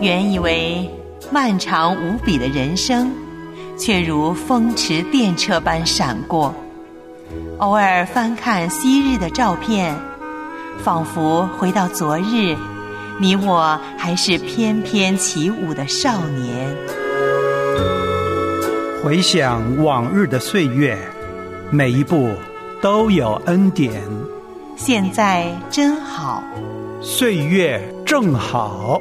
原以为漫长无比的人生，却如风驰电掣般闪过。偶尔翻看昔日的照片，仿佛回到昨日，你我还是翩翩起舞的少年。回想往日的岁月，每一步都有恩典。现在真好，岁月正好。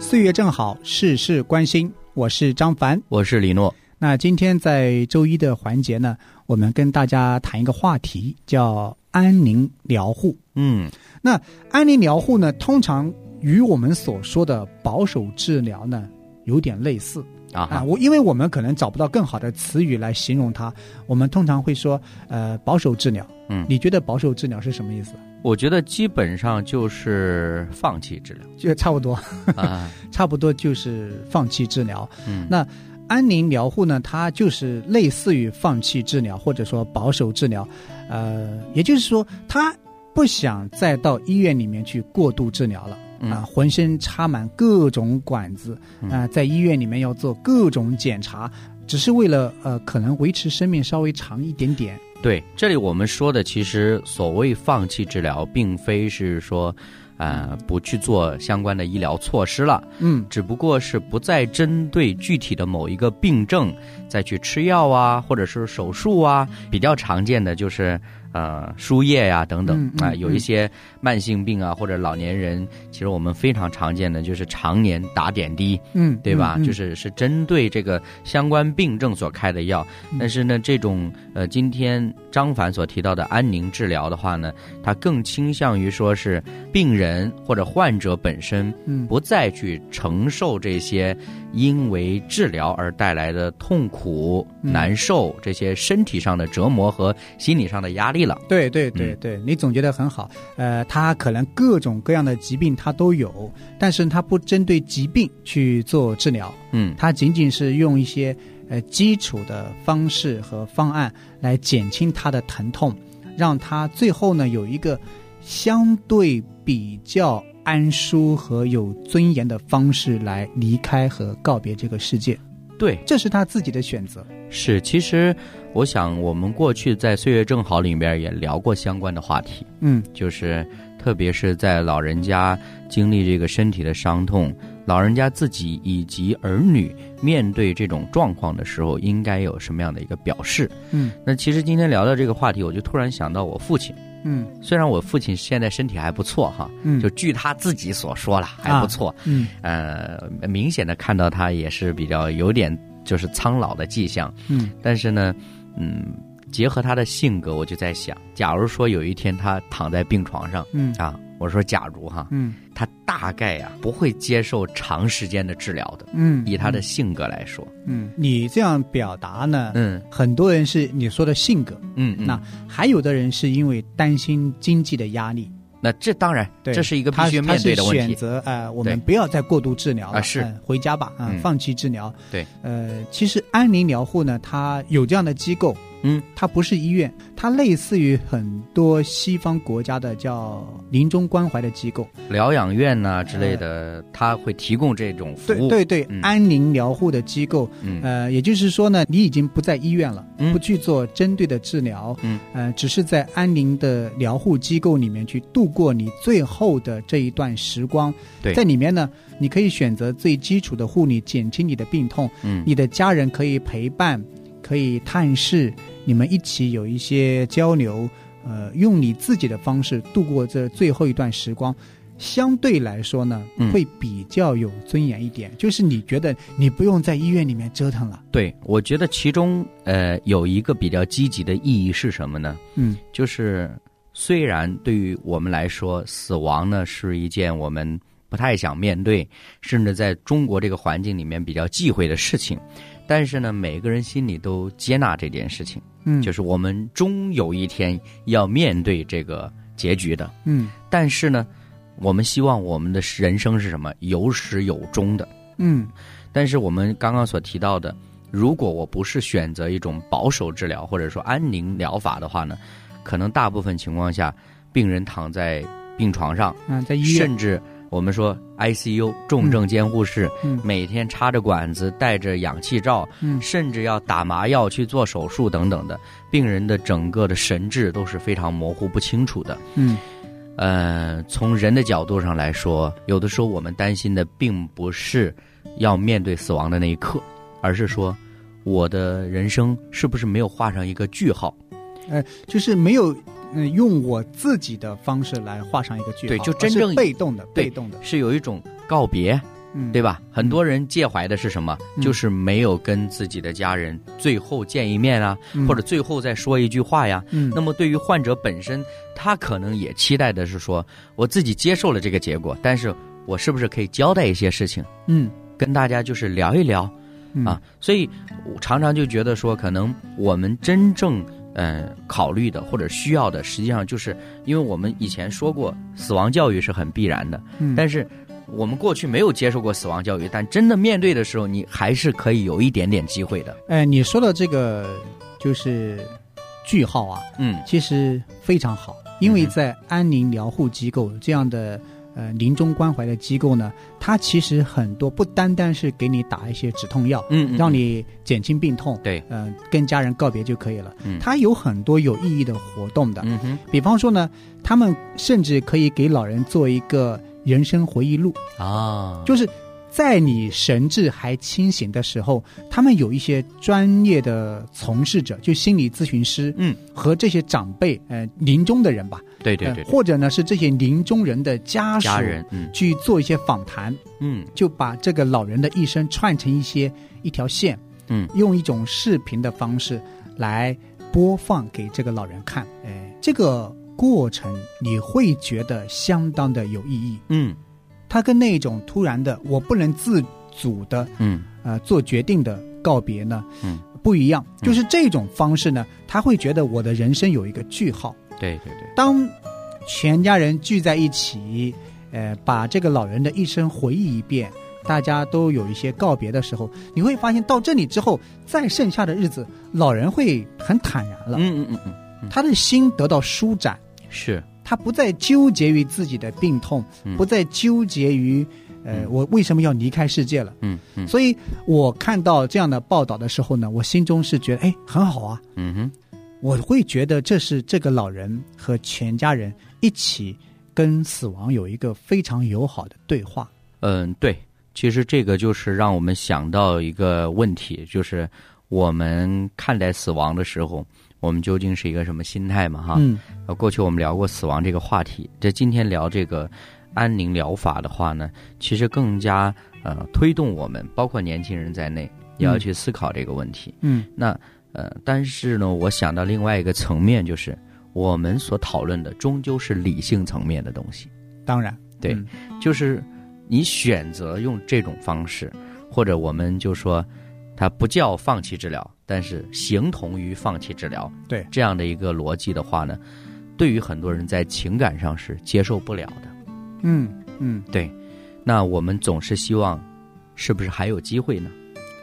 岁月正好，事事关心。我是张凡，我是李诺。那今天在周一的环节呢，我们跟大家谈一个话题，叫安宁疗护。嗯，那安宁疗护呢，通常与我们所说的保守治疗呢，有点类似啊啊。我因为我们可能找不到更好的词语来形容它，我们通常会说，呃，保守治疗。嗯，你觉得保守治疗是什么意思？我觉得基本上就是放弃治疗，就差不多啊，差不多就是放弃治疗。嗯，那安宁疗护呢？它就是类似于放弃治疗，或者说保守治疗。呃，也就是说，他不想再到医院里面去过度治疗了啊，浑身插满各种管子啊，在医院里面要做各种检查，只是为了呃，可能维持生命稍微长一点点。对，这里我们说的其实所谓放弃治疗，并非是说，呃，不去做相关的医疗措施了，嗯，只不过是不再针对具体的某一个病症再去吃药啊，或者是手术啊，比较常见的就是。呃，输液呀，等等啊，有一些慢性病啊，或者老年人，其实我们非常常见的就是常年打点滴，嗯，对吧？就是是针对这个相关病症所开的药。但是呢，这种呃，今天张凡所提到的安宁治疗的话呢，它更倾向于说是病人或者患者本身，嗯，不再去承受这些因为治疗而带来的痛苦、难受这些身体上的折磨和心理上的压力了。对对对对，你总结的很好。呃，他可能各种各样的疾病他都有，但是他不针对疾病去做治疗。嗯，他仅仅是用一些呃基础的方式和方案来减轻他的疼痛，让他最后呢有一个相对比较安舒和有尊严的方式来离开和告别这个世界。对，这是他自己的选择。是，其实我想，我们过去在《岁月正好》里面也聊过相关的话题。嗯，就是特别是在老人家经历这个身体的伤痛，老人家自己以及儿女面对这种状况的时候，应该有什么样的一个表示？嗯，那其实今天聊到这个话题，我就突然想到我父亲。嗯，虽然我父亲现在身体还不错哈，嗯，就据他自己所说了还不错，嗯，呃，明显的看到他也是比较有点就是苍老的迹象，嗯，但是呢，嗯，结合他的性格，我就在想，假如说有一天他躺在病床上，嗯。啊，我说假如哈，嗯，他大概呀不会接受长时间的治疗的，嗯，以他的性格来说，嗯，你这样表达呢，嗯，很多人是你说的性格，嗯，那还有的人是因为担心经济的压力，那这当然，这是一个必须面对的问题。选择呃，我们不要再过度治疗了，是。回家吧，啊，放弃治疗。对，呃，其实安宁疗护呢，它有这样的机构。嗯，它不是医院，它类似于很多西方国家的叫临终关怀的机构，疗养院呐之类的，它会提供这种服务。对对对，安宁疗护的机构，嗯。呃，也就是说呢，你已经不在医院了，不去做针对的治疗，嗯，呃，只是在安宁的疗护机构里面去度过你最后的这一段时光。对，在里面呢，你可以选择最基础的护理，减轻你的病痛。嗯，你的家人可以陪伴。可以探视，你们一起有一些交流，呃，用你自己的方式度过这最后一段时光，相对来说呢，会比较有尊严一点。就是你觉得你不用在医院里面折腾了。对，我觉得其中呃有一个比较积极的意义是什么呢？嗯，就是虽然对于我们来说，死亡呢是一件我们不太想面对，甚至在中国这个环境里面比较忌讳的事情。但是呢，每个人心里都接纳这件事情，嗯，就是我们终有一天要面对这个结局的，嗯。但是呢，我们希望我们的人生是什么？有始有终的，嗯。但是我们刚刚所提到的，如果我不是选择一种保守治疗或者说安宁疗法的话呢，可能大部分情况下，病人躺在病床上，嗯，在医院，甚至我们说 ICU 重症监护室，嗯每天插着管子，带着氧气罩，嗯甚至要打麻药去做手术等等的，病人的整个的神志都是非常模糊不清楚的。嗯呃，从人的角度上来说，有的时候我们担心的并不是要面对死亡的那一刻，而是说我的人生是不是没有画上一个句号？就是没有嗯用我自己的方式来画上一个句号，对就真正被动的，被动的，是有一种告别，嗯，对吧？很多人介怀的是什么？嗯。就是没有跟自己的家人最后见一面啊，嗯。或者最后再说一句话呀。嗯，那么对于患者本身，他可能也期待的是说，我自己接受了这个结果，但是我是不是可以交代一些事情，嗯。跟大家就是聊一聊。嗯。啊？所以我常常就觉得说，可能我们真正呃考虑的或者需要的，实际上就是因为我们以前说过，死亡教育是很必然的，嗯，但是我们过去没有接受过死亡教育，但真的面对的时候，你还是可以有一点点机会的。哎，你说的这个就是句号啊，嗯。其实非常好，因为在安宁疗护机构这样的呃临终关怀的机构呢，它其实很多不单单是给你打一些止痛药，嗯，让你减轻病痛，对，呃，跟家人告别就可以了。嗯。它有很多有意义的活动的，嗯哼。比方说呢，他们甚至可以给老人做一个人生回忆录，啊，就是在你神志还清醒的时候，他们有一些专业的从事者，就心理咨询师，嗯，和这些长辈，呃，临终的人吧，呃对对对，对。或者呢是这些临终人的家属，家人，嗯。去做一些访谈，嗯。就把这个老人的一生串成一些一条线，嗯。用一种视频的方式来播放给这个老人看，哎，这个过程你会觉得相当的有意义。嗯它跟那种突然的我不能自主的嗯。呃做决定的告别呢，嗯，不一样。嗯。就是这种方式呢，他会觉得我的人生有一个句号。对对对，当全家人聚在一起，呃，把这个老人的一生回忆一遍，大家都有一些告别的时候，你会发现到这里之后，再剩下的日子，老人会很坦然了，嗯嗯嗯嗯，他的心得到舒展，是，他不再纠结于自己的病痛，嗯不再纠结于。呃，嗯我为什么要离开世界了？嗯嗯所以我看到这样的报道的时候呢，我心中是觉得，哎，很好啊。嗯哼，我会觉得这是这个老人和全家人一起跟死亡有一个非常友好的对话。嗯对，其实这个就是让我们想到一个问题，就是我们看待死亡的时候，我们究竟是一个什么心态嘛？哈，过去我们聊过死亡这个话题，这今天聊这个安宁疗法的话呢，其实更加呃推动我们，包括年轻人在内，也要嗯去思考这个问题。嗯。那呃，但是呢，我想到另外一个层面，就是我们所讨论的终究是理性层面的东西，当然，对嗯。就是你选择用这种方式，或者我们就说它不叫放弃治疗，但是形同于放弃治疗，对。这样的一个逻辑的话呢，对于很多人在情感上是接受不了的。嗯嗯。对，那我们总是希望，是不是还有机会呢？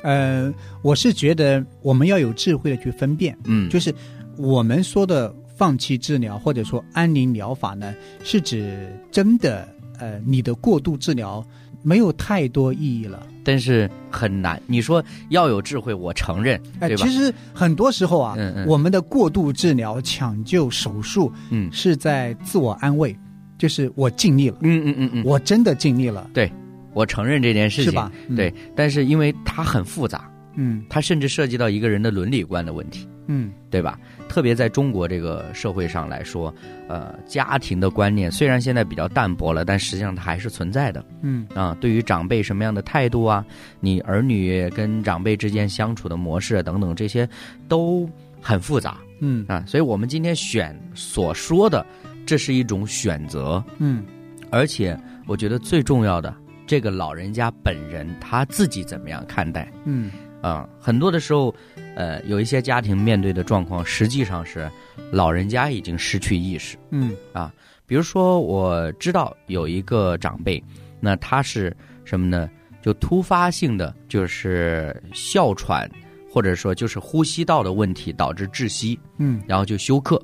呃，我是觉得我们要有智慧的去分辨，嗯。就是我们说的放弃治疗或者说安宁疗法呢，是指真的呃你的过度治疗没有太多意义了。但是很难。你说要有智慧，我承认，哎，对吧其？实很多时候啊，嗯嗯我们的过度治疗、抢救、手术嗯是在自我安慰，就是我尽力了，嗯嗯嗯嗯，我真的尽力了，对我承认这件事情，是吧？嗯对，，但是因为它很复杂，嗯。它甚至涉及到一个人的伦理观的问题，嗯。对吧？特别在中国这个社会上来说，呃，家庭的观念虽然现在比较淡薄了，但实际上它还是存在的。嗯。啊。对于长辈什么样的态度啊，你儿女跟长辈之间相处的模式啊等等，这些都很复杂。嗯。啊。所以我们今天选所说的，这是一种选择，嗯。而且我觉得最重要的，这个老人家本人他自己怎么样看待？嗯啊、很多的时候，呃，有一些家庭面对的状况，实际上是老人家已经失去意识。嗯啊比如说，我知道有一个长辈，那他是什么呢？就突发性的就是哮喘或者说就是呼吸道的问题导致窒息，嗯然后就休克。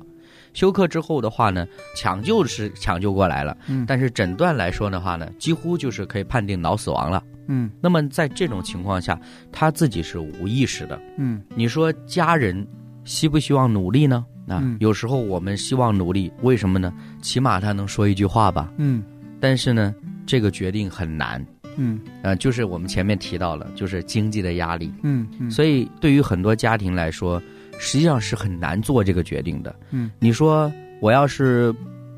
休克之后的话呢，抢救是抢救过来了，嗯但是诊断来说的话呢，几乎就是可以判定脑死亡了。嗯那么在这种情况下，他自己是无意识的。嗯你说家人希不希望努力呢？啊，嗯有时候我们希望努力，为什么呢？起码他能说一句话吧。嗯但是呢，这个决定很难。嗯呃，就是我们前面提到了，就是经济的压力。嗯嗯，所以对于很多家庭来说，实际上是很难做这个决定的。嗯，你说我要是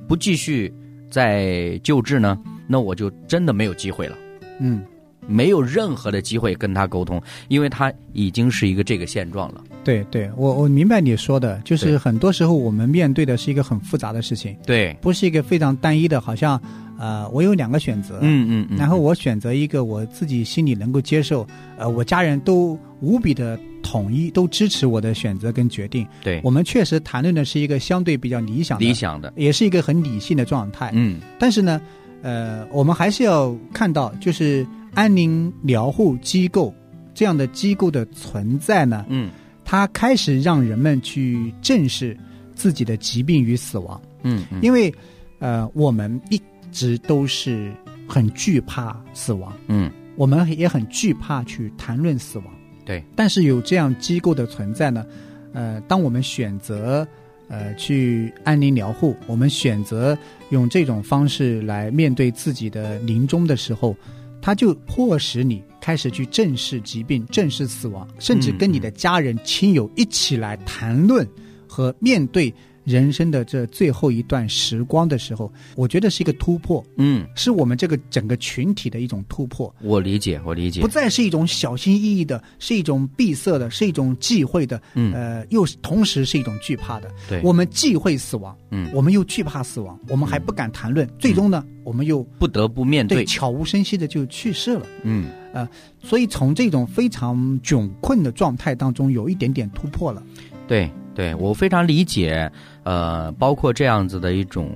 不继续再救治呢，那我就真的没有机会了。嗯没有任何的机会跟他沟通，因为他已经是一个这个现状了。对对，我我明白你说的，就是很多时候我们面对的是一个很复杂的事情，对，不是一个非常单一的，好像呃，我有两个选择，嗯嗯嗯，然后我选择一个我自己心里能够接受，呃，我家人都无比的统一，都支持我的选择跟决定。对我们确实谈论的是一个相对比较理想的，理想的，也是一个很理性的状态。嗯但是呢，呃，我们还是要看到，就是安宁疗护机构这样的机构的存在呢，嗯它开始让人们去正视自己的疾病与死亡，嗯嗯，因为呃，我们一直都是很惧怕死亡，嗯。我们也很惧怕去谈论死亡。对，但是有这样机构的存在呢，呃，当我们选择呃去安宁疗护，我们选择用这种方式来面对自己的临终的时候，它就迫使你开始去正视疾病、正视死亡，甚至跟你的家人、亲友一起来谈论和面对人生的这最后一段时光的时候，我觉得是一个突破，嗯，是我们这个整个群体的一种突破。我理解，我理解。不，再是一种小心翼翼的，是一种闭塞的，是一种忌讳的，嗯。呃，又是同时是一种惧怕的。对，我们忌讳死亡，嗯。我们又惧怕死亡，我们还不敢谈论，最终呢，我们又不得不面对。对，悄无声息的就去世了。嗯所以从这种非常窘困的状态当中，有一点点突破了。对对，我非常理解，呃，包括这样子的一种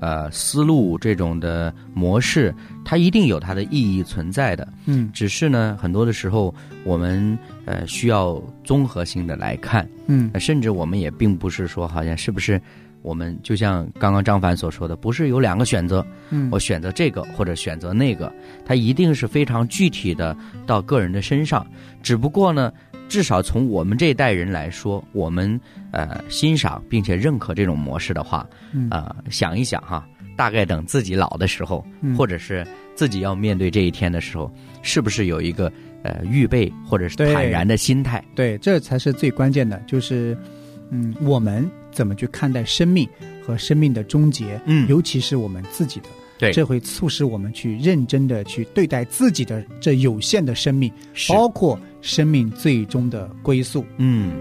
呃思路，这种的模式，它一定有它的意义存在的。嗯只是呢，很多的时候我们呃需要综合性的来看，嗯呃甚至我们也并不是说好像是不是我们就像刚刚张凡所说的，不是有两个选择，嗯我选择这个或者选择那个，它一定是非常具体的到个人的身上。只不过呢，至少从我们这一代人来说，我们呃欣赏并且认可这种模式的话，嗯呃想一想哈，大概等自己老的时候，嗯或者是自己要面对这一天的时候，是不是有一个呃预备或者是坦然的心态？对，这才是最关键的，就是嗯，我们怎么去看待生命和生命的终结，嗯。尤其是我们自己的。对。这会促使我们去认真的去对待自己的这有限的生命，包括生命最终的归宿。嗯，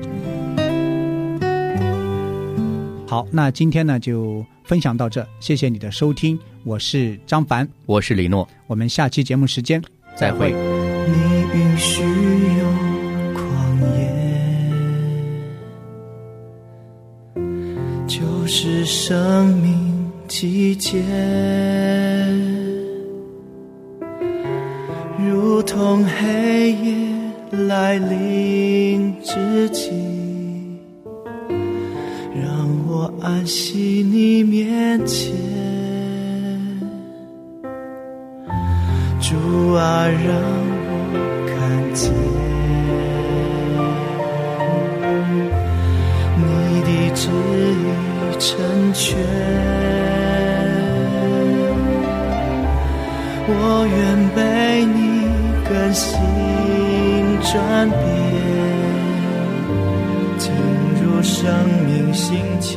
好，那今天呢就分享到这，谢谢你的收听，我是张凡，我是李诺，我们下期节目时间再会。你必须有是生命季节，如同黑夜来临之际，让我安息你面前。主啊，让我看见成全。我愿被你更新转变，进入生命新奇